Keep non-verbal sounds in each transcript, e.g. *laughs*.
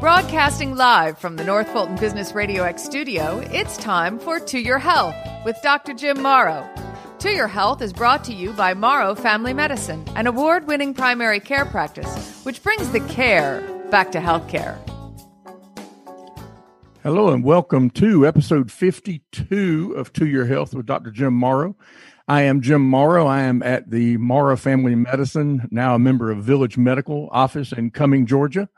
Broadcasting live from the North Fulton Business Radio X studio, it's time for To Your Health with Dr. Jim Morrow. To Your Health is brought to you by Morrow Family Medicine, an award winning primary care practice, which brings the care back to healthcare. Hello and welcome to episode 52 of To Your Health with Dr. Jim Morrow. I am Jim Morrow. I am at the Morrow Family Medicine, now a member of Village Medical Office in Cumming, Georgia.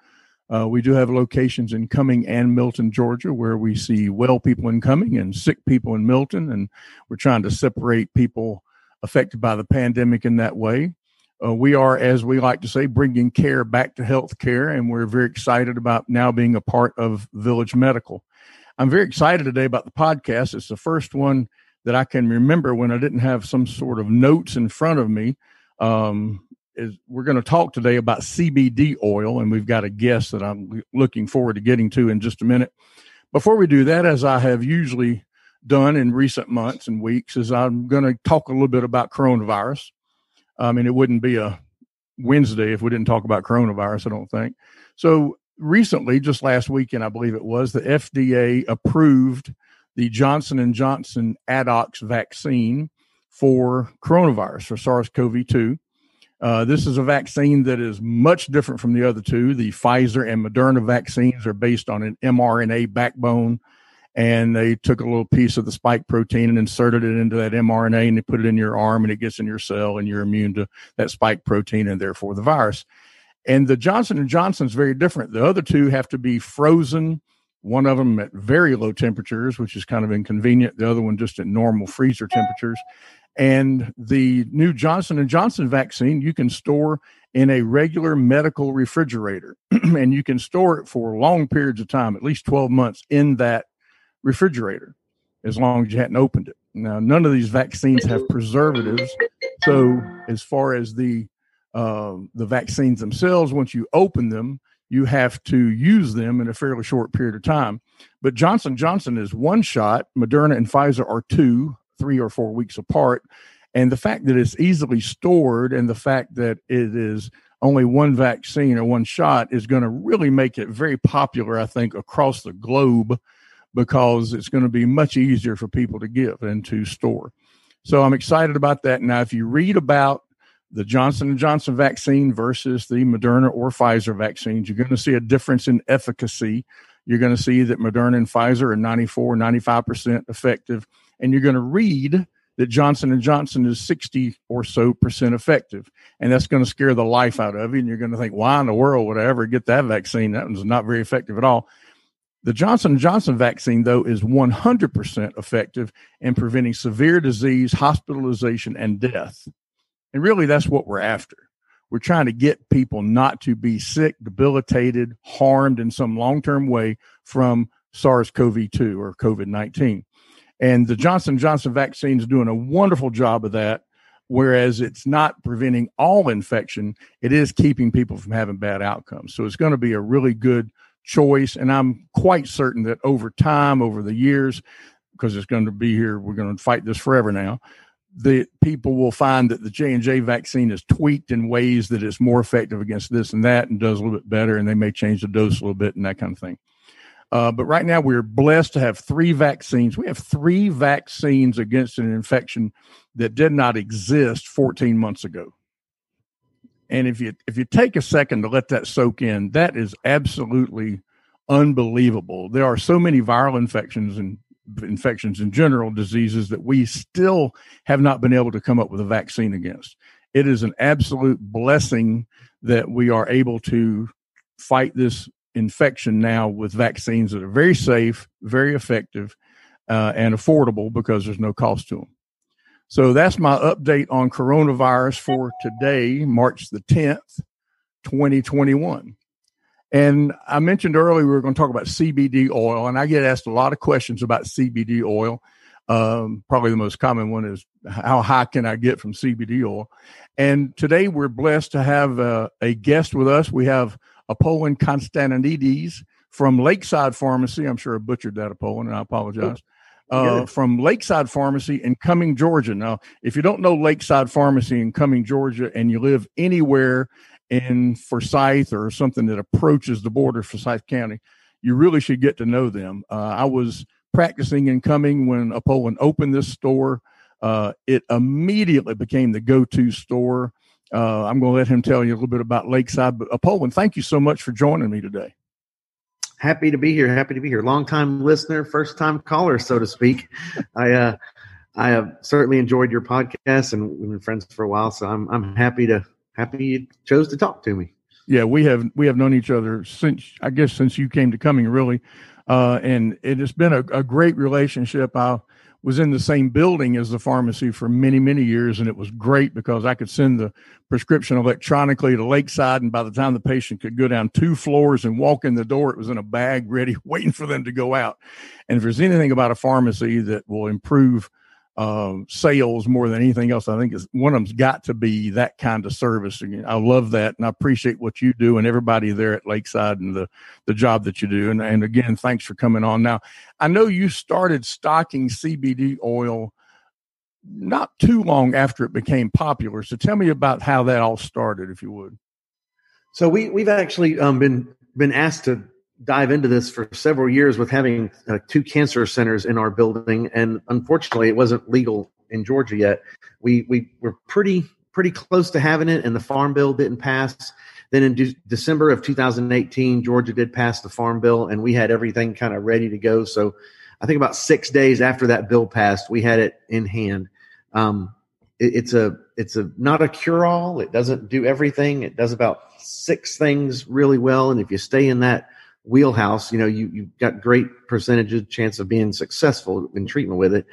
Uh, we do have locations in Cumming and Milton, Georgia, where we see well people in Cumming and sick people in Milton, and we're trying to separate people affected by the pandemic in that way. Uh, we are, as we like to say, bringing care back to health care, and we're very excited about now being a part of Village Medical. I'm very excited today about the podcast. It's the first one that I can remember when I didn't have some sort of notes in front of me. Um, is we're going to talk today about CBD oil, and we've got a guest that I'm looking forward to getting to in just a minute. Before we do that, as I have usually done in recent months and weeks, is I'm going to talk a little bit about coronavirus. I mean, it wouldn't be a Wednesday if we didn't talk about coronavirus. I don't think so. Recently, just last weekend, I believe it was, the FDA approved the Johnson and Johnson Addox vaccine for coronavirus for SARS-CoV-2. Uh, this is a vaccine that is much different from the other two. The Pfizer and Moderna vaccines are based on an mRNA backbone, and they took a little piece of the spike protein and inserted it into that mRNA, and they put it in your arm, and it gets in your cell, and you're immune to that spike protein and therefore the virus. And the Johnson and Johnson is very different. The other two have to be frozen. One of them at very low temperatures, which is kind of inconvenient. The other one just at normal freezer temperatures and the new Johnson and Johnson vaccine you can store in a regular medical refrigerator *clears throat* and you can store it for long periods of time, at least 12 months in that refrigerator as long as you hadn't opened it. Now, none of these vaccines have preservatives. So, as far as the uh, the vaccines themselves, once you open them, you have to use them in a fairly short period of time. But Johnson Johnson is one shot. Moderna and Pfizer are two three or four weeks apart. And the fact that it's easily stored and the fact that it is only one vaccine or one shot is going to really make it very popular, I think, across the globe because it's going to be much easier for people to give and to store. So I'm excited about that. Now, if you read about the Johnson and Johnson vaccine versus the Moderna or Pfizer vaccines, you're going to see a difference in efficacy. You're going to see that Moderna and Pfizer are 94, 95% effective and you're going to read that Johnson and Johnson is 60 or so percent effective. And that's going to scare the life out of you. And you're going to think, why in the world would I ever get that vaccine? That was not very effective at all. The Johnson Johnson vaccine, though, is 100% effective in preventing severe disease, hospitalization, and death. And really, that's what we're after. We're trying to get people not to be sick, debilitated, harmed in some long term way from SARS CoV 2 or COVID 19. And the Johnson Johnson vaccine is doing a wonderful job of that. Whereas it's not preventing all infection, it is keeping people from having bad outcomes. So it's going to be a really good choice. And I'm quite certain that over time, over the years, because it's going to be here, we're going to fight this forever now. The people will find that the J and J vaccine is tweaked in ways that it's more effective against this and that, and does a little bit better, and they may change the dose a little bit and that kind of thing. Uh, but right now, we're blessed to have three vaccines. We have three vaccines against an infection that did not exist 14 months ago. And if you if you take a second to let that soak in, that is absolutely unbelievable. There are so many viral infections and infections in general, diseases that we still have not been able to come up with a vaccine against. It is an absolute blessing that we are able to fight this infection now with vaccines that are very safe, very effective, uh, and affordable because there's no cost to them. So that's my update on coronavirus for today, March the 10th, 2021. And I mentioned earlier we were going to talk about CBD oil, and I get asked a lot of questions about CBD oil. Um, probably the most common one is how high can I get from CBD oil? And today we're blessed to have uh, a guest with us. We have Apollon Constantinides from Lakeside Pharmacy. I'm sure I butchered that, Apollon, and I apologize. Uh, from Lakeside Pharmacy in Cumming, Georgia. Now, if you don't know Lakeside Pharmacy in Cumming, Georgia, and you live anywhere in Forsyth or something that approaches the border of Forsyth County, you really should get to know them. Uh, I was practicing in Cumming when Apollon opened this store. Uh, it immediately became the go-to store. Uh, I'm going to let him tell you a little bit about Lakeside. But Apollon, thank you so much for joining me today. Happy to be here. Happy to be here. Long time listener, first time caller, so to speak. I uh, I have certainly enjoyed your podcast, and we've been friends for a while. So I'm I'm happy to happy you chose to talk to me. Yeah, we have we have known each other since I guess since you came to Cumming, really, uh, and it has been a, a great relationship. I was in the same building as the pharmacy for many many years, and it was great because I could send the prescription electronically to Lakeside, and by the time the patient could go down two floors and walk in the door, it was in a bag *laughs* ready, waiting for them to go out. And if there's anything about a pharmacy that will improve um, sales more than anything else. I think is one of them's got to be that kind of service. And I love that, and I appreciate what you do and everybody there at Lakeside and the the job that you do. And and again, thanks for coming on. Now, I know you started stocking CBD oil not too long after it became popular. So tell me about how that all started, if you would. So we we've actually um, been been asked to dive into this for several years with having uh, two cancer centers in our building, and unfortunately, it wasn't legal in Georgia yet. We we were pretty pretty close to having it, and the farm bill didn't pass. Then in de- December of 2018, Georgia did pass the farm bill, and we had everything kind of ready to go. So I think about six days after that bill passed, we had it in hand. Um, it, it's a it's a not a cure all. It doesn't do everything. It does about six things really well, and if you stay in that wheelhouse, you know, you you've got great percentage chance of being successful in treatment with it.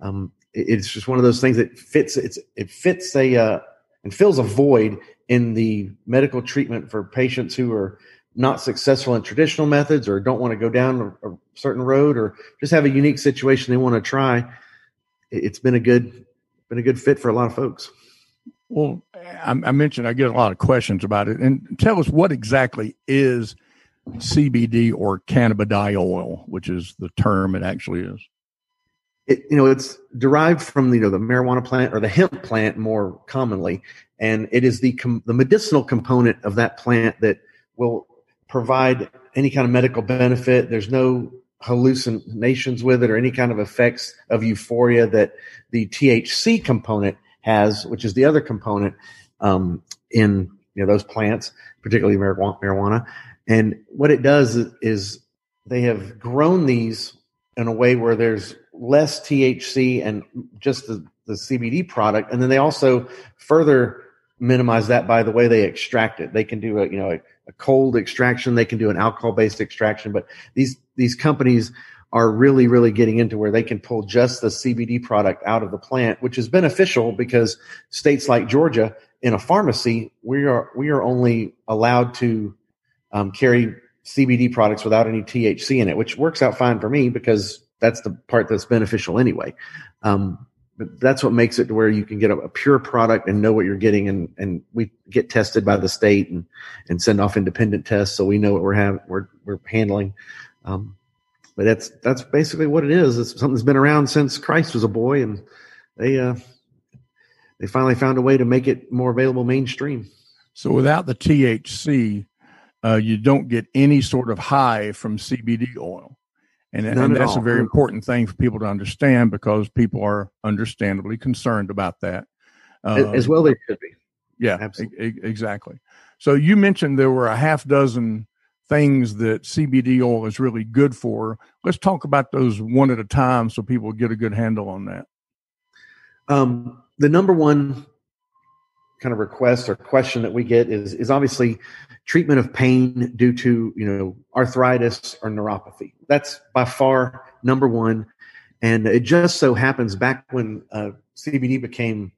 Um, it it's just one of those things that fits. It's it fits a uh, and fills a void in the medical treatment for patients who are not successful in traditional methods or don't want to go down a, a certain road or just have a unique situation they want to try. It's been a good been a good fit for a lot of folks. Well, I, I mentioned I get a lot of questions about it, and tell us what exactly is CBD or cannabidiol oil, which is the term it actually is? It, you know, it's derived from you know the marijuana plant or the hemp plant more commonly, and it is the com- the medicinal component of that plant that will provide any kind of medical benefit. There's no hallucinations with it or any kind of effects of euphoria that the THC component has, which is the other component um, in you know those plants, particularly marijuana. And what it does is they have grown these in a way where there's less THC and just the, the CBD product. And then they also further minimize that by the way they extract it. They can do a, you know, a, a cold extraction. They can do an alcohol based extraction, but these, these companies are really, really getting into where they can pull just the CBD product out of the plant, which is beneficial because states like Georgia in a pharmacy, we are, we are only allowed to um, carry CBD products without any THC in it, which works out fine for me because that's the part that's beneficial anyway. Um, but that's what makes it to where you can get a, a, pure product and know what you're getting. And, and we get tested by the state and, and send off independent tests. So we know what we're having, we're, we're handling. Um, but that's, that's basically what it is. It's something that's been around since Christ was a boy and they, uh, they finally found a way to make it more available mainstream. So without the THC, uh, you don't get any sort of high from CBD oil. And, and that's all. a very important thing for people to understand because people are understandably concerned about that. Uh, As well, they should be. Yeah, e- exactly. So you mentioned there were a half dozen things that CBD oil is really good for. Let's talk about those one at a time so people get a good handle on that. Um, the number one kind of request or question that we get is is obviously treatment of pain due to you know arthritis or neuropathy. That's by far number one, and it just so happens back when uh, CBD became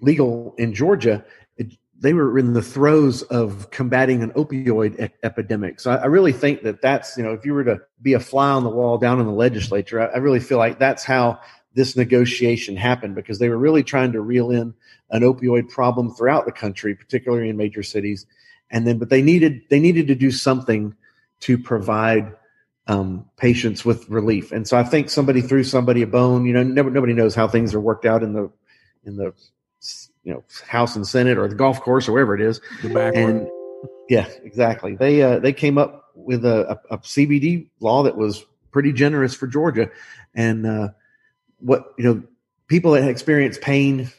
legal in Georgia, it, they were in the throes of combating an opioid e- epidemic. So I, I, really think that that's you know if you were to be a fly on the wall down in the legislature, I, I really feel like that's how this negotiation happened because they were really trying to reel in an opioid problem throughout the country, particularly in major cities. And then, but they needed they needed to do something to provide um, patients with relief. And so I think somebody threw somebody a bone. You know, never, nobody knows how things are worked out in the in the you know House and Senate or the golf course or wherever it is. The and yeah, exactly. They uh, they came up with a, a, a, CBD law that was pretty generous for Georgia, and uh, what you know people that experience pain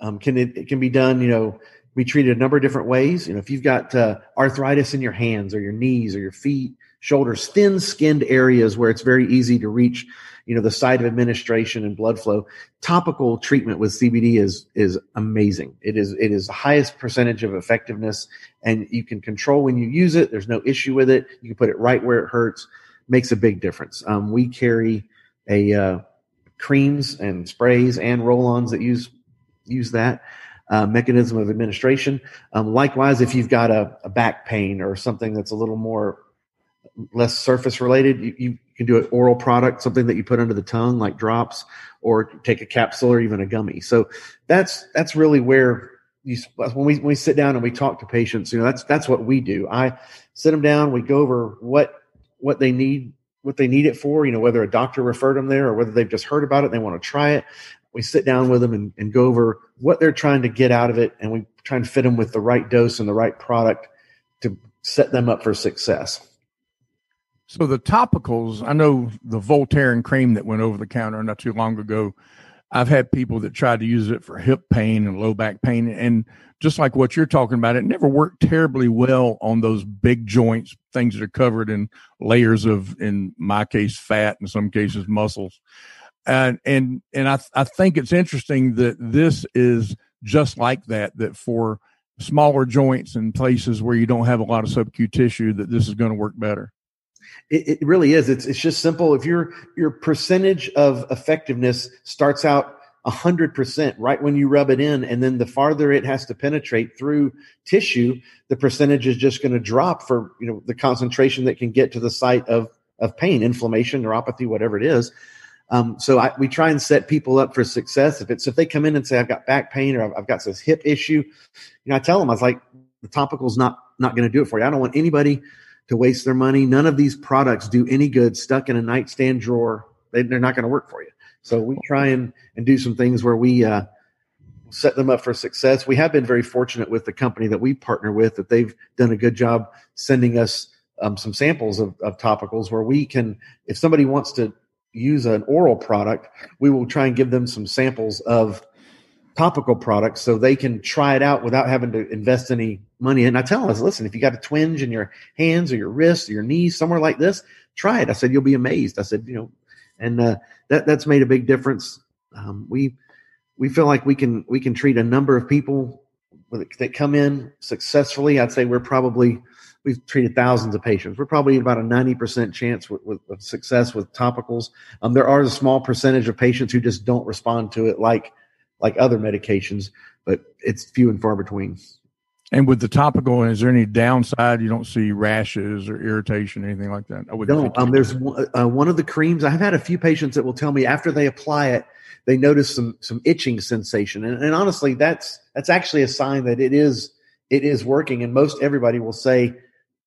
um, can it, it, can be done. You know, be treated a number of different ways. You know, if you've got uh, arthritis in your hands or your knees or your feet, shoulders, thin skinned areas where it's very easy to reach you know the site of administration and blood flow topical treatment with cbd is is amazing it is it is the highest percentage of effectiveness and you can control when you use it there's no issue with it you can put it right where it hurts makes a big difference um, we carry a uh, creams and sprays and roll-ons that use use that uh, mechanism of administration. Um, likewise, if you've got a, a, back pain or something that's a little more less surface related, you, you, can do an oral product, something that you put under the tongue, like drops, or take a capsule or even a gummy. So that's that's really where you when we when we sit down and we talk to patients, you know, that's that's what we do. I sit them down, we go over what what they need what they need it for, you know, whether a doctor referred them there or whether they've just heard about it, they want to try it. We sit down with them and, and go over what they're trying to get out of it, and we try and fit them with the right dose and the right product to set them up for success. So the topicals, I know the Voltaren cream that went over the counter not too long ago. I've had people that tried to use it for hip pain and low back pain, and just like what you're talking about, it never worked terribly well on those big joints, things that are covered in layers of, in my case, fat, in some cases, muscles. And and and I I think it's interesting that this is just like that. That for smaller joints and places where you don't have a lot of subcutaneous tissue, that this is going to work better. It, it really is. It's it's just simple. If your your percentage of effectiveness starts out hundred percent right when you rub it in, and then the farther it has to penetrate through tissue, the percentage is just going to drop for you know the concentration that can get to the site of of pain, inflammation, neuropathy, whatever it is. Um, so I, we try and set people up for success. If it's if they come in and say I've got back pain or I've, I've got this hip issue, you know I tell them I was like the topical's not not going to do it for you. I don't want anybody to waste their money. None of these products do any good stuck in a nightstand drawer. They, are not going to work for you. So we try and, and do some things where we uh, set them up for success. We have been very fortunate with the company that we partner with that they've done a good job sending us um, some samples of, of topicals where we can, if somebody wants to use an oral product, we will try and give them some samples of topical products so they can try it out without having to invest any money. And I tell us, listen, if you got a twinge in your hands or your wrists or your knees, somewhere like this, try it. I said, you'll be amazed. I said, you know, and uh, that that's made a big difference. Um, we we feel like we can we can treat a number of people that come in successfully. I'd say we're probably we've treated thousands of patients. We're probably about a ninety percent chance with, with, with, success with topicals. Um, there are a small percentage of patients who just don't respond to it like like other medications, but it's few and far between. And with the topical, is there any downside? You don't see rashes or irritation, anything like that? I no. Um, there's one, uh, one of the creams. I've had a few patients that will tell me after they apply it, they notice some some itching sensation, and, and honestly, that's that's actually a sign that it is it is working. And most everybody will say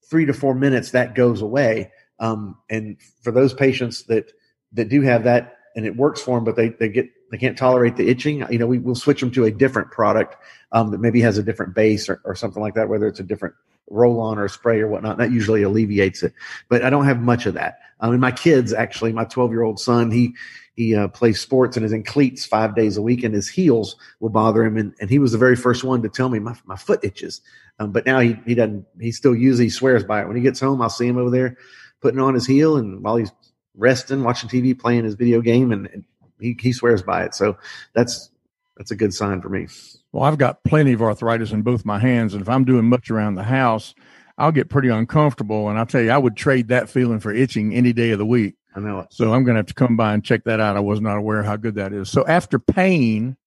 three to four minutes that goes away. Um, and for those patients that that do have that and it works for them, but they they get they can't tolerate the itching, you know, we will switch them to a different product um, that maybe has a different base or, or something like that, whether it's a different roll on or spray or whatnot. That usually alleviates it. But I don't have much of that. I mean, my kids actually, my 12 year old son, he, he uh, plays sports and is in cleats five days a week and his heels will bother him. And, and he was the very first one to tell me my, my foot itches. Um, but now he, he doesn't, he still uses, he swears by it. When he gets home, I'll see him over there putting on his heel and while he's resting, watching TV, playing his video game and, and he, he swears by it. So that's that's a good sign for me. Well, I've got plenty of arthritis in both my hands, and if I'm doing much around the house, I'll get pretty uncomfortable. And I tell you, I would trade that feeling for itching any day of the week. I know it. So I'm going to have to come by and check that out. I was not aware how good that is. So after pain,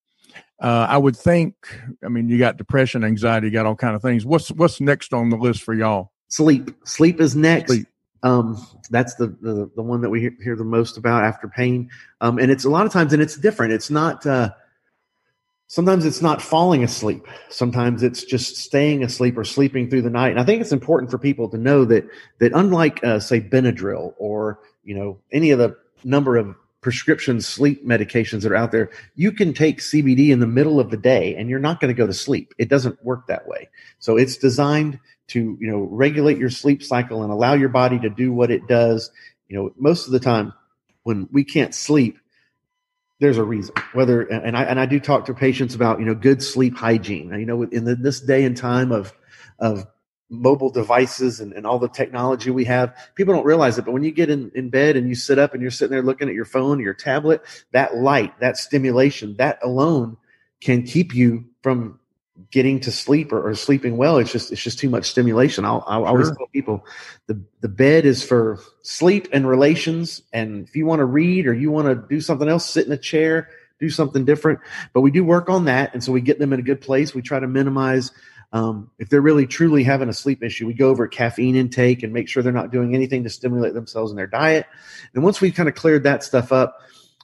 uh, I would think. I mean, you got depression, anxiety, you got all kind of things. What's what's next on the list for y'all? Sleep. Sleep is next. Sleep. Um, that's the, the, the one that we hear, the most about after pain. Um, and it's a lot of times, and it's different. It's not. Uh, sometimes it's not falling asleep. Sometimes it's just staying asleep or sleeping through the night. And I think it's important for people to know that that unlike uh, say Benadryl or you know any of the number of prescription sleep medications that are out there, you can take CBD in the middle of the day and you're not going to go to sleep. It doesn't work that way. So it's designed to, you know, regulate your sleep cycle and allow your body to do what it does. You know, most of the time when we can't sleep, there's a reason whether and I and I do talk to patients about you know good sleep hygiene. You know, in the, this day and time of of mobile devices and, and all the technology we have. People don't realize it, but when you get in, in bed and you sit up and you're sitting there looking at your phone or your tablet, that light, that stimulation, that alone can keep you from getting to sleep or, or sleeping well. It's just it's just too much stimulation. I'll, I'll sure. always tell people the the bed is for sleep and relations. And if you want to read or you want to do something else, sit in a chair, do something different. But we do work on that, and so we get them in a good place. We try to minimize um, if they're really truly having a sleep issue, we go over caffeine intake and make sure they're not doing anything to stimulate themselves in their diet. And once we've kind of cleared that stuff up,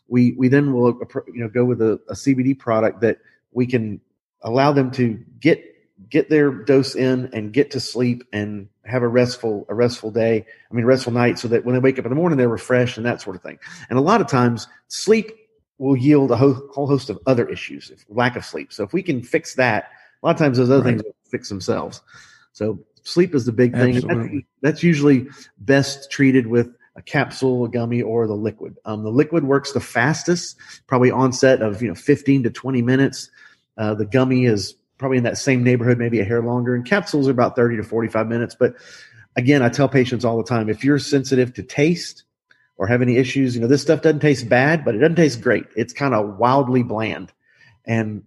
we we then will you know go with a, a CBD product that we can allow them to get get their dose in and get to sleep and have a restful a restful day. I mean restful night, so that when they wake up in the morning they're refreshed and that sort of thing. And a lot of times sleep will yield a whole, whole host of other issues, if, lack of sleep. So if we can fix that a lot of times those other right. things fix themselves. So sleep is the big thing. That's, that's, usually best treated with a capsule, a gummy, or the liquid. Um, the liquid works the fastest, probably onset of you know 15 to 20 minutes. Uh, the gummy is probably in that same neighborhood, maybe a hair longer, and capsules are about 30 to 45 minutes. But again, I tell patients all the time if you're sensitive to taste or have any issues, you know, this stuff doesn't taste bad, but it doesn't taste great. It's kind of wildly bland. And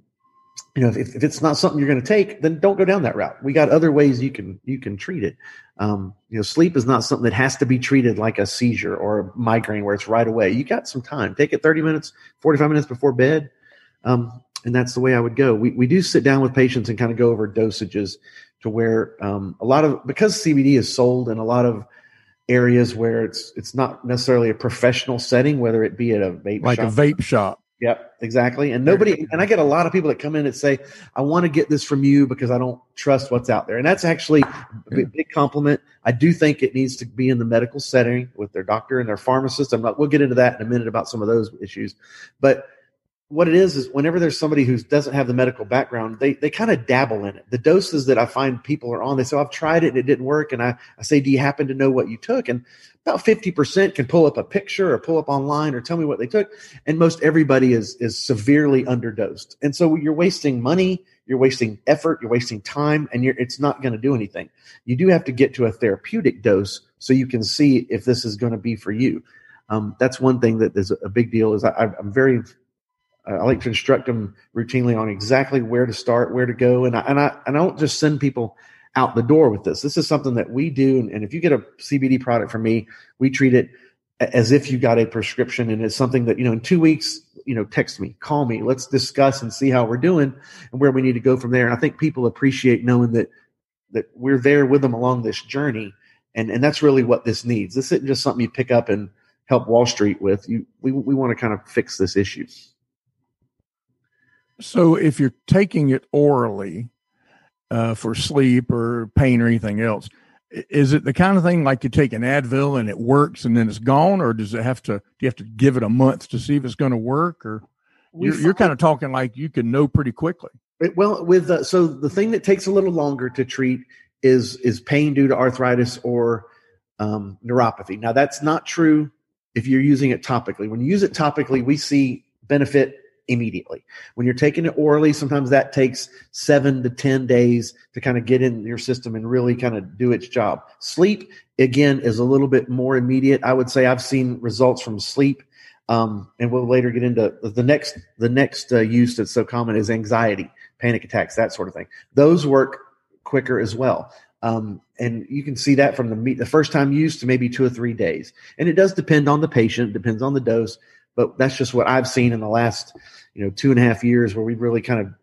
you know, if, if it's not something you're going to take, then don't go down that route. We got other ways you can you can treat it. Um, you know, sleep is not something that has to be treated like a seizure or a migraine where it's right away. You got some time. Take it 30 minutes, 45 minutes before bed. Um, and that's the way I would go. We, we do sit down with patients and kind of go over dosages to where um, a lot of because CBD is sold in a lot of areas where it's it's not necessarily a professional setting, whether it be at a vape like shop. a vape shop. Yep, exactly. And nobody, and I get a lot of people that come in and say, I want to get this from you because I don't trust what's out there. And that's actually a big, big compliment. I do think it needs to be in the medical setting with their doctor and their pharmacist. I'm not, we'll get into that in a minute about some of those issues. But what it is is whenever there's somebody who doesn't have the medical background, they they kind of dabble in it. The doses that I find people are on, they say, oh, I've tried it and it didn't work. And I, I say, Do you happen to know what you took? And about 50% can pull up a picture or pull up online or tell me what they took. And most everybody is is severely underdosed. And so you're wasting money, you're wasting effort, you're wasting time, and it's not going to do anything. You do have to get to a therapeutic dose so you can see if this is going to be for you. Um, that's one thing that is a big deal. Is I, I'm very I like to instruct them routinely on exactly where to start, where to go, and I and I and I don't just send people out the door with this. This is something that we do, and, and if you get a CBD product from me, we treat it as if you got a prescription, and it's something that you know in two weeks, you know, text me, call me, let's discuss and see how we're doing and where we need to go from there. And I think people appreciate knowing that that we're there with them along this journey, and and that's really what this needs. This isn't just something you pick up and help Wall Street with. You we we want to kind of fix this issue. So if you're taking it orally uh, for sleep or pain or anything else, is it the kind of thing like you take an Advil and it works and then it's gone, or does it have to? Do you have to give it a month to see if it's going to work, or you're, you're, kind of talking like you can know pretty quickly? Well, with uh, so the thing that takes a little longer to treat is is pain due to arthritis or um, neuropathy. Now that's not true if you're using it topically. When you use it topically, we see benefit immediately. When you're taking it orally, sometimes that takes seven to 10 days to kind of get in your system and really kind of do its job. Sleep, again, is a little bit more immediate. I would say I've seen results from sleep. Um, and we'll later get into the next the next uh, use that's so common is anxiety, panic attacks, that sort of thing. Those work quicker as well. Um, and you can see that from the the first time used to maybe two or three days. And it does depend on the patient, depends on the dose, but that's just what I've seen in the last you know two and a half years where we've really kind of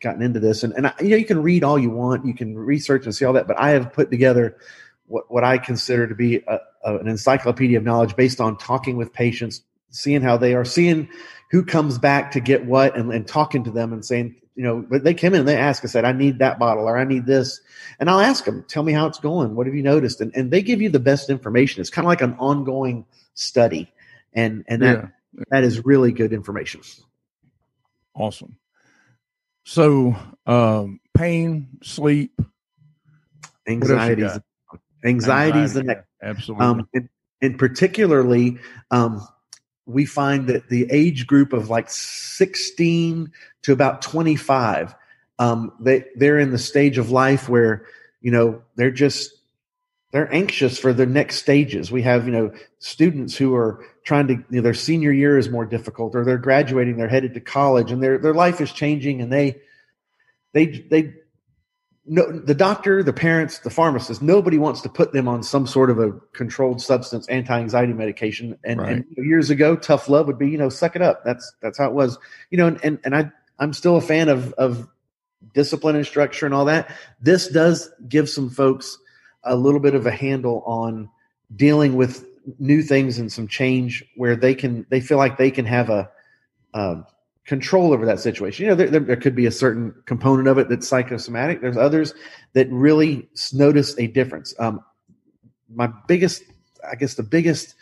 gotten into this. And and I, you know you can read all you want. You can research and see all that but i have put together what what i consider to be a, a, an encyclopedia of knowledge based on talking with patients seeing how they are seeing who comes back to get what and, and talking to them and saying you know but they came in and they ask us said i need that bottle or i need this. And i'll ask them tell me how it's going. What have you noticed? And, and they give you the best information. It's kind of like an ongoing study. And and that yeah that is really good information. Awesome. So, um, pain, sleep, anxiety, anxiety is the next. Absolutely. Um, and, and, particularly, um, we find that the age group of like 16 to about 25, um, they, they're in the stage of life where, you know, they're just, they're anxious for their next stages. We have, you know, students who are trying to, you know, their senior year is more difficult or they're graduating, they're headed to college and their, their life is changing and they, they, they, no, the doctor, the parents, the pharmacist, nobody wants to put them on some sort of a controlled substance anti-anxiety medication. And, right. and years ago, tough love would be, you know, suck it up. That's that's how it was. You know, and and, and I I'm still a fan of of discipline and structure and all that. This does give some folks a little bit of a handle on dealing with new things and some change where they can they feel like they can have a control over that situation. You know, there, there, there, could be a certain component of it that's psychosomatic. There's others that really notice a difference. Um, my biggest, I guess, the biggest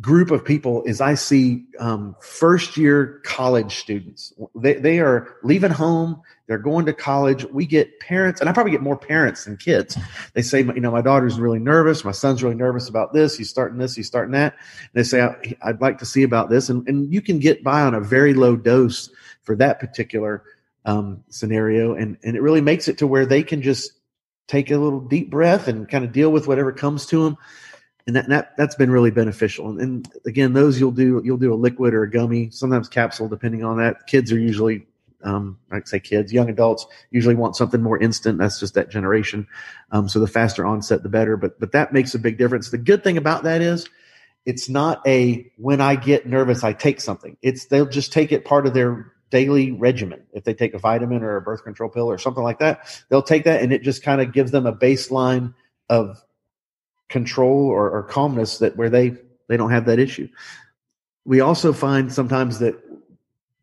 group of people is I see um, first year college students. They, they are leaving home, they're going to college. We get parents, and I probably get more parents than kids. They say, you know, my daughter's really nervous, my son's really nervous about this, he's starting this, he's starting that. And they say, I'd like to see about this. And, and you can get by on a very low dose for that particular um, scenario. And, and it really makes it to where they can just take a little deep breath and kind of deal with whatever comes to them and that, that that's been really beneficial. And, and, again, those you'll do you'll do a liquid or a gummy, sometimes capsule, depending on that. Kids are usually, um, I'd say kids, young adults usually want something more instant. That's just that generation. Um, so the faster onset, the better. But but that makes a big difference. The good thing about that is, it's not a when I get nervous I take something. It's they'll just take it part of their daily regimen. If they take a vitamin or a birth control pill or something like that, they'll take that and it just kind of gives them a baseline of control or, or calmness that where they they don't have that issue. We also find sometimes that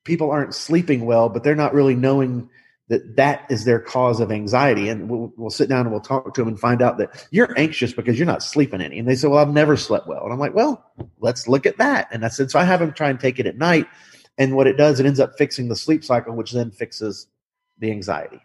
people aren't sleeping well, but they're not really knowing that that is their cause of anxiety. And we'll, we'll sit down and we'll talk to them and find out that you're anxious because you're not sleeping any. And they say, well, I've never slept well. And I'm like, well, let's look at that. And I said, so I have them try and take it at night. And what it does, it ends up fixing the sleep cycle, which then fixes the anxiety.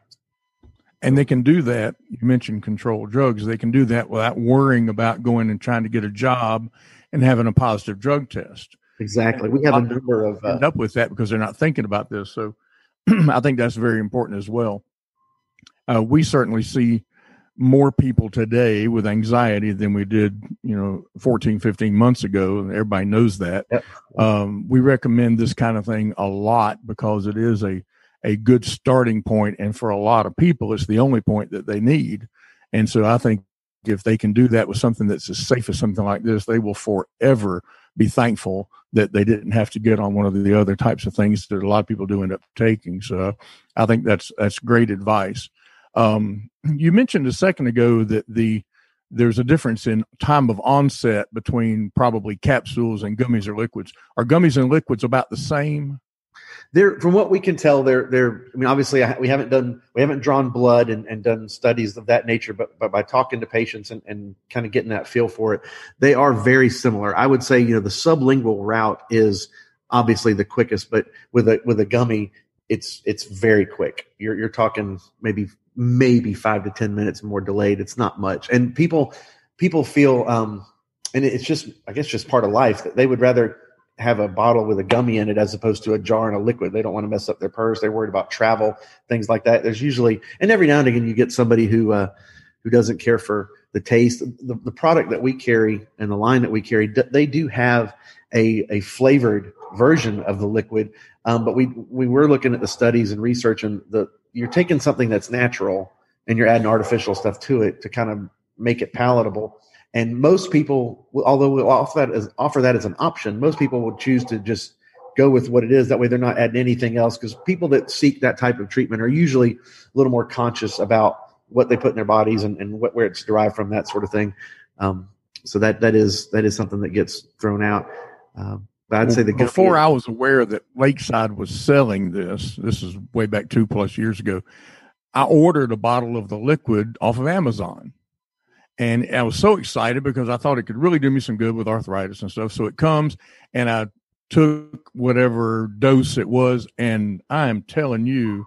And they can do that. You mentioned controlled drugs. They can do that without worrying about going and trying to get a job and having a positive drug test. Exactly. We have a number of uh, end up with that because they're not thinking about this. So *clears throat* I think that's very important as well. Uh, we certainly see more people today with anxiety than we did, you know, 14, 15 months ago. Everybody knows that. Yep. Um, we recommend this kind of thing a lot because it is a a good starting point, and for a lot of people, it's the only point that they need. And so I think if they can do that with something that's as safe as something like this, they will forever be thankful that they didn't have to get on one of the other types of things that a lot of people do end up taking. So I think that's that's great advice. Um, you mentioned a second ago that the there's a difference in time of onset between probably capsules and gummies or liquids. Are gummies and liquids about the same? They're from what we can tell they're they're i mean obviously we haven't done we haven't drawn blood and, and done studies of that nature but, but by talking to patients and, and kind of getting that feel for it they are very similar. I would say you know the sublingual route is obviously the quickest but with a with a gummy it's it's very quick. You're you're talking maybe maybe five to ten minutes more delayed. It's not much. And people people feel um and it's just i guess just part of life that they would rather have a bottle with a gummy in it as opposed to a jar and a liquid. They don't want to mess up their purse. They're worried about travel, things like that. There's usually, and every now and again, you get somebody who uh, who doesn't care for the taste. The, the product that we carry and the line that we carry, they do have a a flavored version of the liquid. Um, but we we were looking at the studies and research, and the you're taking something that's natural and you're adding artificial stuff to it to kind of make it palatable and most people, although we'll offer that as offer that as an option, most people will choose to just go with what it is. That way, they're not adding anything else. Because people that seek that type of treatment are usually a little more conscious about what they put in their bodies and, and what, where it's derived from, that sort of thing. Um, so that that is that is something that gets thrown out. Um, but I'd well, say the before I was aware that Lakeside was selling this. This is way back two plus years ago. I ordered a bottle of the liquid off of Amazon and I was so excited because I thought it could really do me some good with arthritis and stuff. So it comes and I took whatever dose it was, and I am telling you,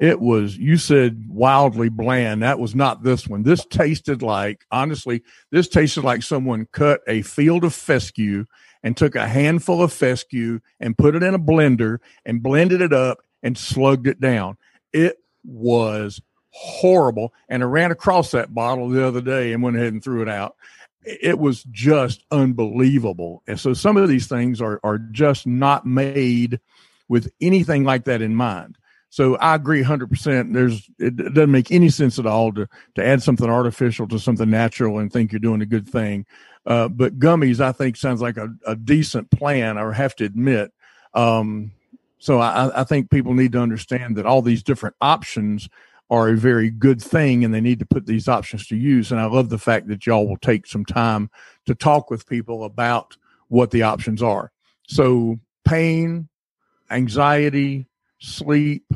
it was you said wildly bland. That was not this one. This tasted like honestly this tasted like someone cut a field of fescue and took a handful of fescue and put it in a blender and blended it up and slugged it down. It was horrible and i ran across that bottle the other day and went ahead and threw it out it was just unbelievable and so some of these things are are just not made with anything like that in mind so I agree 100%. There's it doesn't make any sense at all to to add something artificial to something natural and think you're doing a good thing. Uh, but gummies, I think, sounds like a, a decent plan. I have to admit. Um, so I, I think people need to understand that all these different options are a very good thing, and they need to put these options to use. And I love the fact that y'all will take some time to talk with people about what the options are. So pain, anxiety, sleep,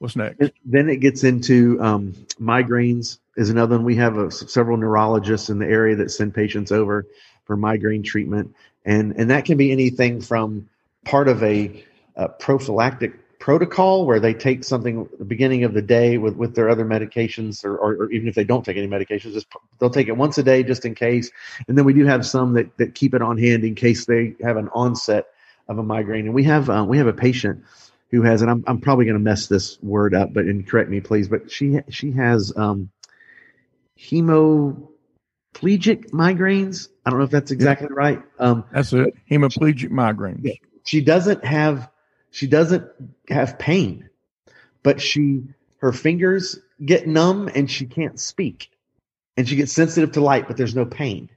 What's next? Then it gets into um, migraines is another one. We have a, several neurologists in the area that send patients over for migraine treatment, and and that can be anything from part of a, a prophylactic protocol where they take something at the beginning of the day with, with their other medications or, or, or, even if they don't take any medications just they'll take it once a day just in case and then we do have some that, that keep it on hand in case they have an onset of a migraine and we have um, we have a patient who has, and I'm, I'm probably going to mess this word up, but and correct me please, but she she has um, hemiplegic migraines. I don't know if that's exactly yeah. right. Um, that's it. Hemiplegic migraines. Yeah. She doesn't have she doesn't have pain, but she her fingers get numb and she can't speak, and she gets sensitive to light, but there's no pain.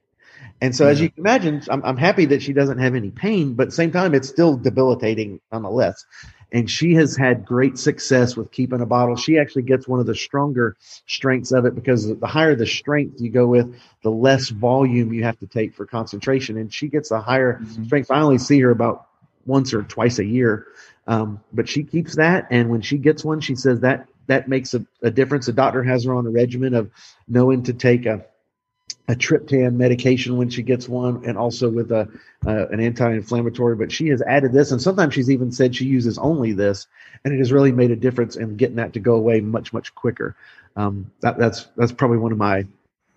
And so, yeah. as you can imagine, I'm, I'm happy that she doesn't have any pain, but at the same time, it's still debilitating nonetheless and she has had great success with keeping a bottle. She actually gets one of the stronger strengths of it because the higher the strength you go with, the less volume you have to take for concentration. And she gets a higher mm-hmm. strength. I only see her about once or twice a year, um, but she keeps that. And when she gets one, she says that that makes a, a difference. The doctor has her on a regimen of knowing to take a a triptan medication when she gets one, and also with a uh, an anti-inflammatory. But she has added this, and sometimes she's even said she uses only this, and it has really made a difference in getting that to go away much much quicker. Um, that, that's that's probably one of my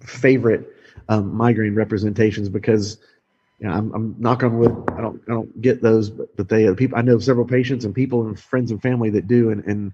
favorite um, migraine representations because. You know, I'm, I'm knock on wood. I don't, I don't get those, but, but they, people, I know several patients and people and friends and family that do. And, and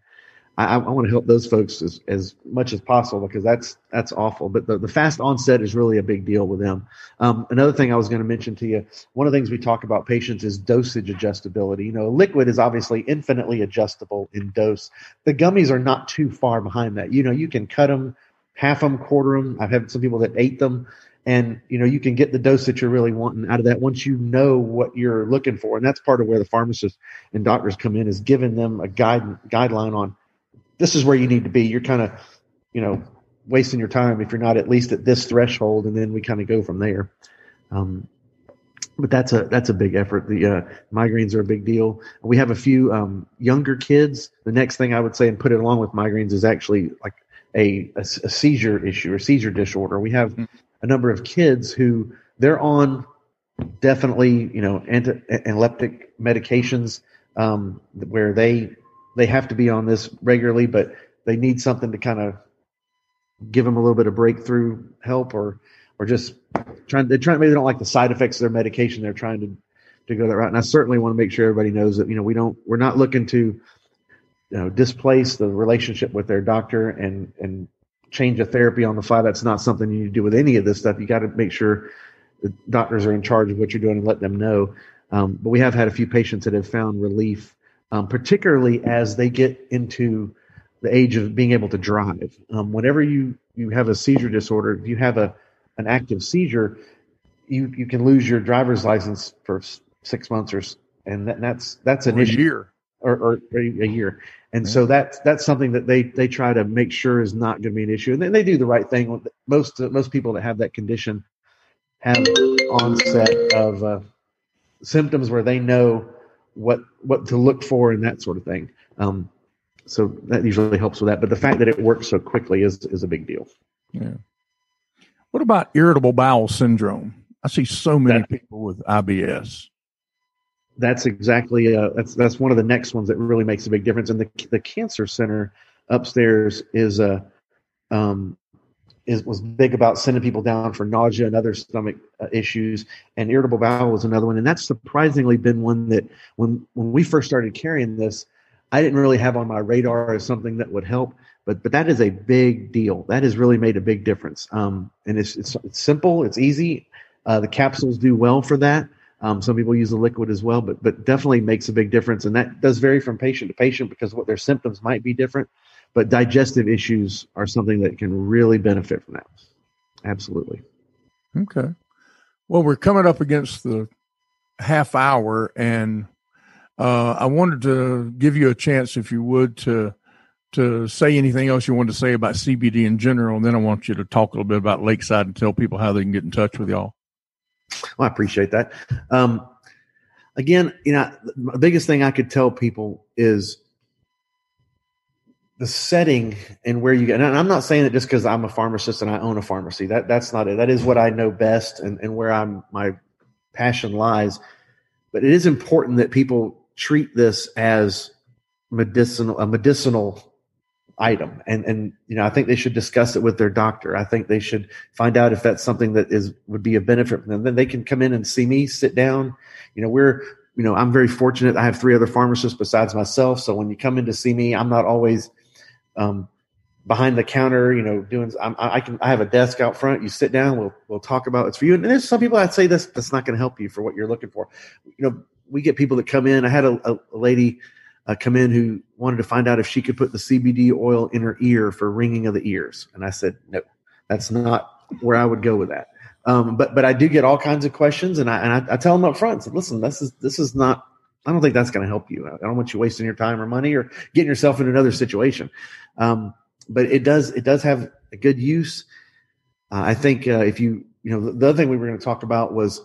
I, I want to help those folks as, as much as possible because that's that's awful. But the, the fast onset is really a big deal with them. Um, another thing I was going to mention to you, one of the things we talk about patients is dosage adjustability. You know, liquid is obviously infinitely adjustable in dose. The gummies are not too far behind that. You know, you can cut them, half them, quarter them. I've had some people that ate them and you know you can get the dose that you're really wanting out of that once you know what you're looking for and that's part of where the pharmacists and doctors come in is giving them a guide guideline on this is where you need to be. You're kind of, you know, wasting your time if you're not at least at this threshold, and then we kind of go from there. Um, but that's a that's a big effort. The uh, migraines are a big deal. We have a few um, younger kids. The next thing I would say and put it along with migraines is actually like a, a, a seizure issue or seizure disorder. We have mm-hmm. A number of kids who they're on definitely you know anti epileptic medications um, where they they have to be on this regularly, but they need something to kind of give them a little bit of breakthrough help or or just trying they're trying maybe they don't like the side effects of their medication they're trying to to go that route. And i certainly want to make sure everybody knows that you know we don't we're not looking to you know displace the relationship with their doctor and and change a therapy on the fly that's not something you need to do with any of this stuff you got to make sure the doctors are in charge of what you're doing and let them know um, but we have had a few patients that have found relief um, particularly as they get into the age of being able to drive. Um, whenever you you have a seizure disorder, if you have a an active seizure, you you can lose your driver's license for six months or and that, that's that's an or issue. year or, or, or a year. And so that's that's something that they they try to make sure is not going to be an issue, and they, they do the right thing. Most most people that have that condition have onset of uh, symptoms where they know what what to look for and that sort of thing. Um, so that usually helps with that. But the fact that it works so quickly is is a big deal. Yeah. What about irritable bowel syndrome? I see so many that, people with IBS. That's exactly uh, that's that's one of the next ones that really makes a big difference. And the the cancer center upstairs is a uh, um, is was big about sending people down for nausea and other stomach uh, issues, and irritable bowel was another one. And that's surprisingly been one that when when we first started carrying this, I didn't really have on my radar as something that would help. But but that is a big deal. That has really made a big difference. Um, and it's, it's it's simple. It's easy. Uh, the capsules do well for that. Um, some people use the liquid as well, but but definitely makes a big difference. And that does vary from patient to patient because what their symptoms might be different but digestive issues are something that can really benefit from that. Absolutely. Okay. Well, we're coming up against the half hour, and uh, I wanted to give you a chance, if you would, to to say anything else you wanted to say about CBD in general, and then I want you to talk a little bit about Lakeside and tell people how they can get in touch with y'all. Well, I appreciate that. Um, again, you know, the biggest thing I could tell people is the setting and where you get and i'm not saying that just because i'm a pharmacist and i own a pharmacy that that's not it that is what i know best and, and where i'm my passion lies but it is important that people treat this as medicinal a medicinal item and and you know i think they should discuss it with their doctor i think they should find out if that's something that is would be a benefit for them then they can come in and see me sit down you know we're you know i'm very fortunate i have three other pharmacists besides myself so when you come in to see me i'm not always um, behind the counter, you know, doing. I'm, i can. I have a desk out front. You sit down. We'll we'll talk about it's for you. And there's some people that say this that's not going to help you for what you're looking for. You know, we get people that come in. I had a, a lady uh, come in who wanted to find out if she could put the CBD oil in her ear for ringing of the ears, and I said no, that's not where I would go with that. Um, but but I do get all kinds of questions, and I and I, I tell them up front. Said, listen, this is this is not I don't think that's going to help you. I don't want you wasting your time or money or getting yourself in another situation. Um, but it does it does have a good use. Uh, I think uh, if you you know the, the other thing we were going to talk about was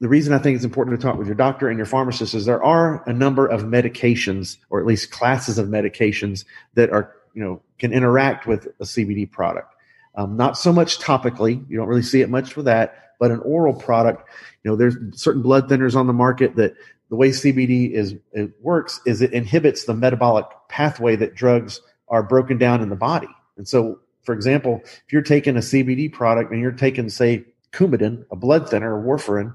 the reason I think it's important to talk with your doctor and your pharmacist is there are a number of medications or at least classes of medications that are you know can interact with a CBD product. Um, not so much topically, you don't really see it much for that, but an oral product. You know, there's certain blood thinners on the market that the way CBD is it works is it inhibits the metabolic pathway that drugs are broken down in the body. And so, for example, if you're taking a CBD product and you're taking, say, Coumadin, a blood thinner, warfarin,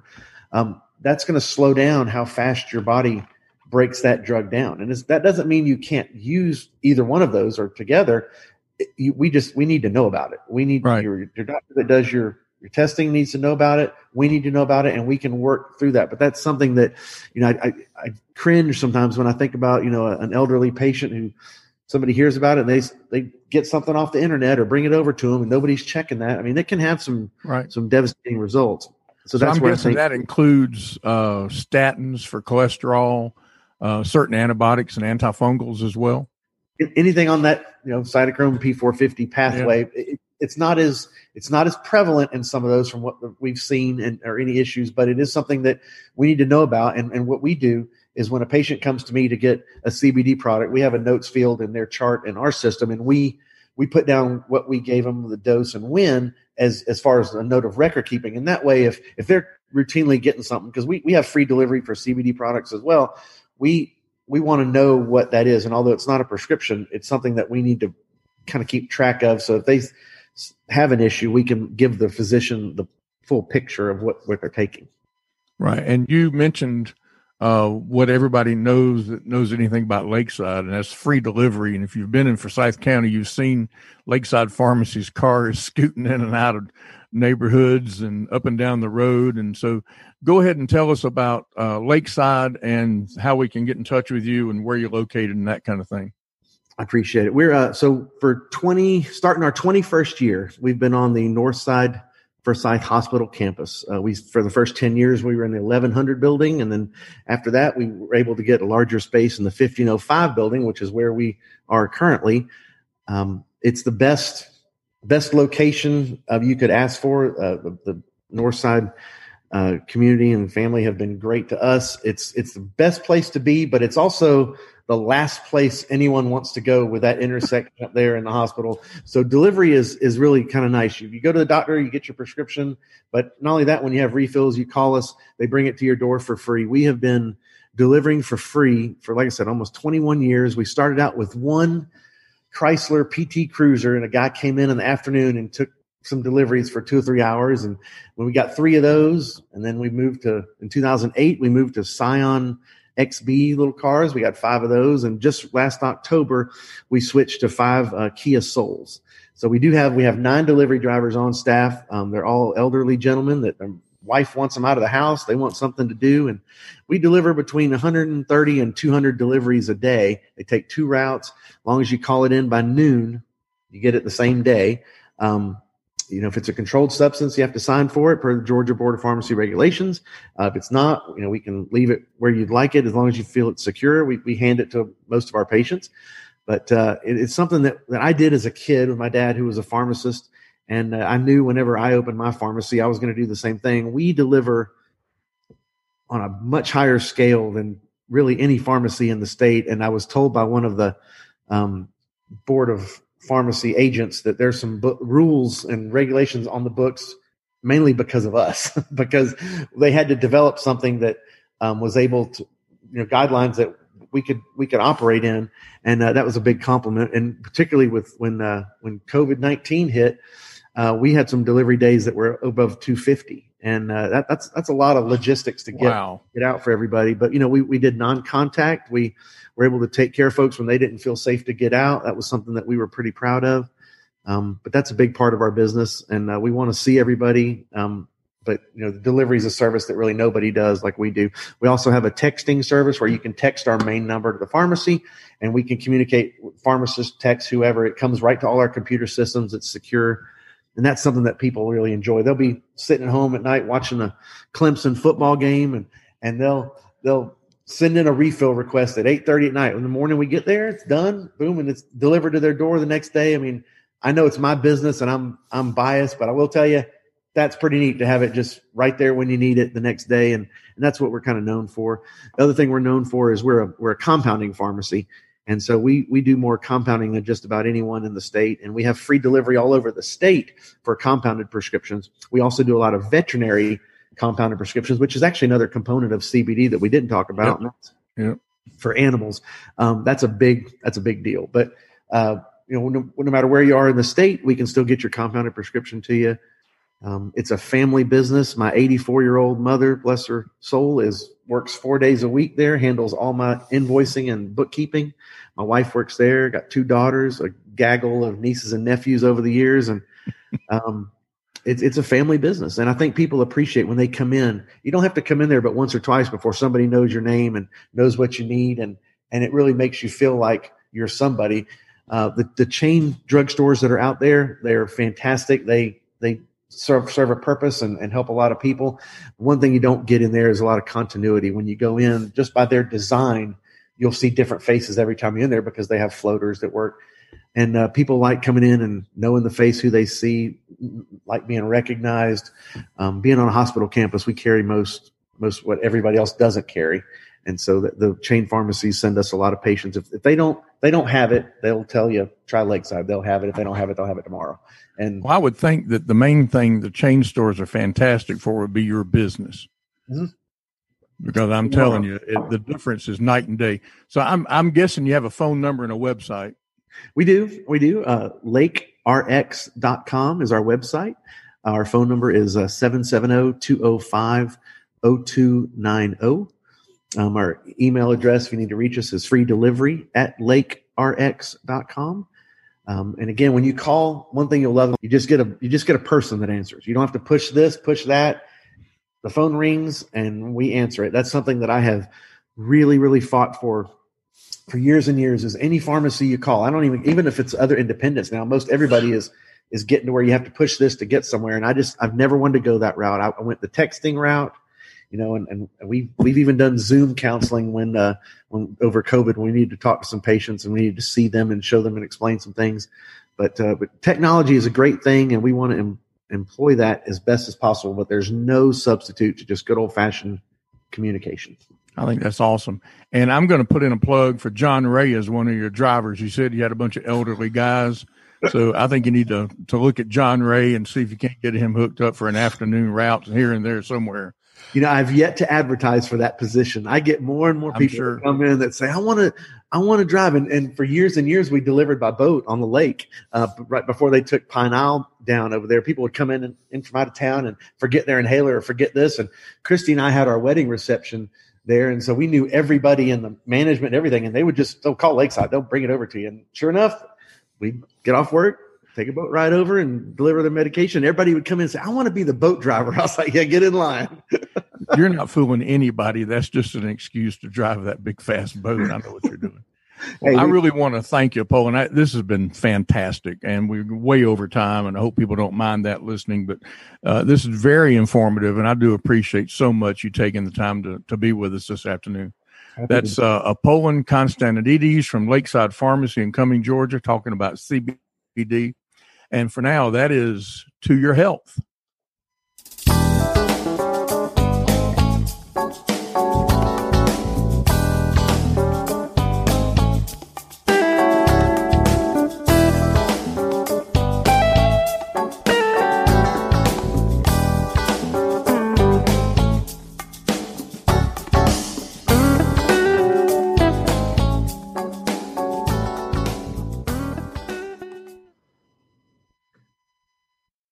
um, that's going to slow down how fast your body breaks that drug down. And that doesn't mean you can't use either one of those or together. It, you, we just we need to know about it. We need right. your, your doctor that does your your testing needs to know about it. We need to know about it, and we can work through that. But that's something that you know I, I, I cringe sometimes when I think about you know an elderly patient who somebody hears about it and they they get something off the internet or bring it over to them and nobody's checking that. I mean, it can have some right. some devastating results. So, so that's I'm where guessing that includes uh, statins for cholesterol, uh, certain antibiotics and antifungals as well. Anything on that, you know, cytochrome P450 pathway, yeah. it, it's not as it's not as prevalent in some of those from what we've seen and or any issues, but it is something that we need to know about. And, and what we do is when a patient comes to me to get a CBD product, we have a notes field in their chart in our system, and we we put down what we gave them, the dose and when, as as far as a note of record keeping. And that way, if if they're routinely getting something, because we we have free delivery for CBD products as well, we we want to know what that is. And although it's not a prescription, it's something that we need to kind of keep track of. So if they have an issue, we can give the physician the full picture of what, what they're taking. Right. And you mentioned uh, what everybody knows that knows anything about Lakeside, and that's free delivery. And if you've been in Forsyth County, you've seen Lakeside Pharmacy's cars *laughs* scooting in and out of neighborhoods and up and down the road. And so go ahead and tell us about uh, Lakeside and how we can get in touch with you and where you're located and that kind of thing. I appreciate it. We're uh, so for 20, starting our 21st year, we've been on the north side Forsyth Hospital campus. Uh, we for the first 10 years we were in the 1100 building, and then after that we were able to get a larger space in the 1505 building, which is where we are currently. Um, it's the best best location uh, you could ask for. Uh, the, the, north side uh, community and family have been great to us. It's it's the best place to be, but it's also the last place anyone wants to go with that intersection up there in the hospital. So delivery is is really kind of nice. You, you go to the doctor, you get your prescription, but not only that, when you have refills, you call us. They bring it to your door for free. We have been delivering for free for, like I said, almost 21 years. We started out with one Chrysler PT Cruiser, and a guy came in in the afternoon and took some deliveries for two or three hours. And when we got three of those, and then we moved to in 2008, we moved to Scion XB little cars. We got five of those, and just last October, we switched to five uh, Kia Souls. So we do have we have nine delivery drivers on staff. Um, they're all elderly gentlemen that their wife wants them out of the house. They want something to do, and we deliver between 130 and 200 deliveries a day. They take two routes. As long as you call it in by noon, you get it the same day. Um, you know, if it's a controlled substance, you have to sign for it per the Georgia Board of Pharmacy regulations. Uh, if it's not, you know, we can leave it where you'd like it as long as you feel it's secure. We, we hand it to most of our patients. But uh, it, it's something that, that I did as a kid with my dad, who was a pharmacist. And uh, I knew whenever I opened my pharmacy, I was going to do the same thing. We deliver on a much higher scale than really any pharmacy in the state. And I was told by one of the um, board of pharmacy agents that there's some bu- rules and regulations on the books mainly because of us *laughs* because they had to develop something that um, was able to you know guidelines that we could we could operate in. And uh, that was a big compliment. And particularly with when uh, when covid-19 hit uh, we had some delivery days that were above 250 and uh, that, that's that's a lot of logistics to get Wow. get out for everybody. But you know we, we did non-contact. We were able to take care of folks when they didn't feel safe to get out. That was something that we were pretty proud of. Um, but that's a big part of our business. And uh, we want to see everybody um, but you know the delivery is a service that really nobody does like we do. We also have a texting service where you can text our main number to the pharmacy and we can communicate with pharmacists text whoever. It comes right to all our computer systems. It's secure and that's something that people really enjoy. They'll be sitting at home at night watching a clemson football game and and they'll they'll send in a refill request at 8.30 at night. In the morning we get there it's done boom and it's delivered to their door the next day. I mean i know it's my business and i'm i'm biased but i will tell you that's pretty neat to have it just right there when you need it the next day and and that's what we're kind of known for. The other thing we're known for is we're a we're a compounding pharmacy and so we we do more compounding than just about anyone in the state. And we have free delivery all over the state for compounded prescriptions. We also do a lot of veterinary compounded prescriptions which is actually another component of cbd that we didn't talk about. That's Yep. for animals. Um, that's a big that's a big deal. But uh, you know no, no matter where you are in the state we can still get your compounded prescription to you um, it's a family business. My 84 year old mother, bless her soul, is works four days a week there, handles all my invoicing and bookkeeping. My wife works there. Got two daughters, a gaggle of nieces and nephews over the years, and um, it's it's a family business. And I think people appreciate when they come in. You don't have to come in there but once or twice before somebody knows your name and knows what you need, and and it really makes you feel like you're somebody. Uh, the the chain drugstores that are out there, they're fantastic. They they serve serve a purpose and, and help a lot of people. One thing you don't get in there is a lot of continuity. When you go in, just by their design, you'll see different faces every time you're in there because they have floaters that work. And uh, people like coming in and knowing the face who they see, like being recognized. Um, being on a hospital campus, we carry most most what everybody else doesn't carry, and so the, the chain pharmacies send us a lot of patients. If, if they don't they don't have it, they'll tell you try Lakeside. They'll have it. If they don't have it, they'll have it tomorrow. And Well, I would think that the main thing the chain stores are fantastic for would be your business. Mhm. Because I'm telling you, it, the difference is night and day. So I'm I'm guessing you have a phone number and a website. We do. We do. Uh, LakeRx.com is our website. Our phone number is uh, 770-205-0290. Um, our email address, if you need to reach us, is free delivery at lakerx.com. Um, and again, when you call, one thing you'll love, you just get a you just get a person that answers. You don't have to push this, push that. The phone rings and we answer it. That's something that I have really, really fought for for years and years is any pharmacy you call. I don't even even if it's other independents now. Most everybody is is getting to where you have to push this to get somewhere. And I just I've never wanted to go that route. I, I went the texting route, you know, and, and we we've even done Zoom counseling when uh when over COVID we needed to talk to some patients and we needed to see them and show them and explain some things. But uh, but technology is a great thing, and we want to em- employ that as best as possible. But there's no substitute to just good old fashioned communication. I think that's awesome. And I'm going to put in a plug for John Ray as one of your drivers. You said you had a bunch of elderly guys. So I think you need to, to look at John Ray and see if you can't get him hooked up for an afternoon route here and there somewhere. You know, I've yet to advertise for that position. I get more and more people sure. come in that say, "I want to, I want to drive." And, and for years and years, we delivered by boat on the lake. Uh, right before they took Pine Isle down over there, people would come in and, in from out of town and forget their inhaler or forget this. And Christy and I had our wedding reception there, and so we knew everybody in the management and everything. And they would just they'll call Lakeside, they'll bring it over to you. And sure enough, we get off work, take a boat ride over and deliver the medication. Everybody would come in and say, I want to be the boat driver. *laughs* I was like, yeah, get in line. *laughs* you're not fooling anybody. That's just an excuse to drive that big fast boat. I know what you're doing. *laughs* Well, hey, I really want to thank you, Paul. And I, this has been fantastic, and we're way over time, and I hope people don't mind that listening. But uh, this is very informative, and I do appreciate so much you taking the time to to be with us this afternoon. That's uh, Apollon Constantinides from Lakeside Pharmacy in Cumming, Georgia, talking about CBD. And for now, that is to your health.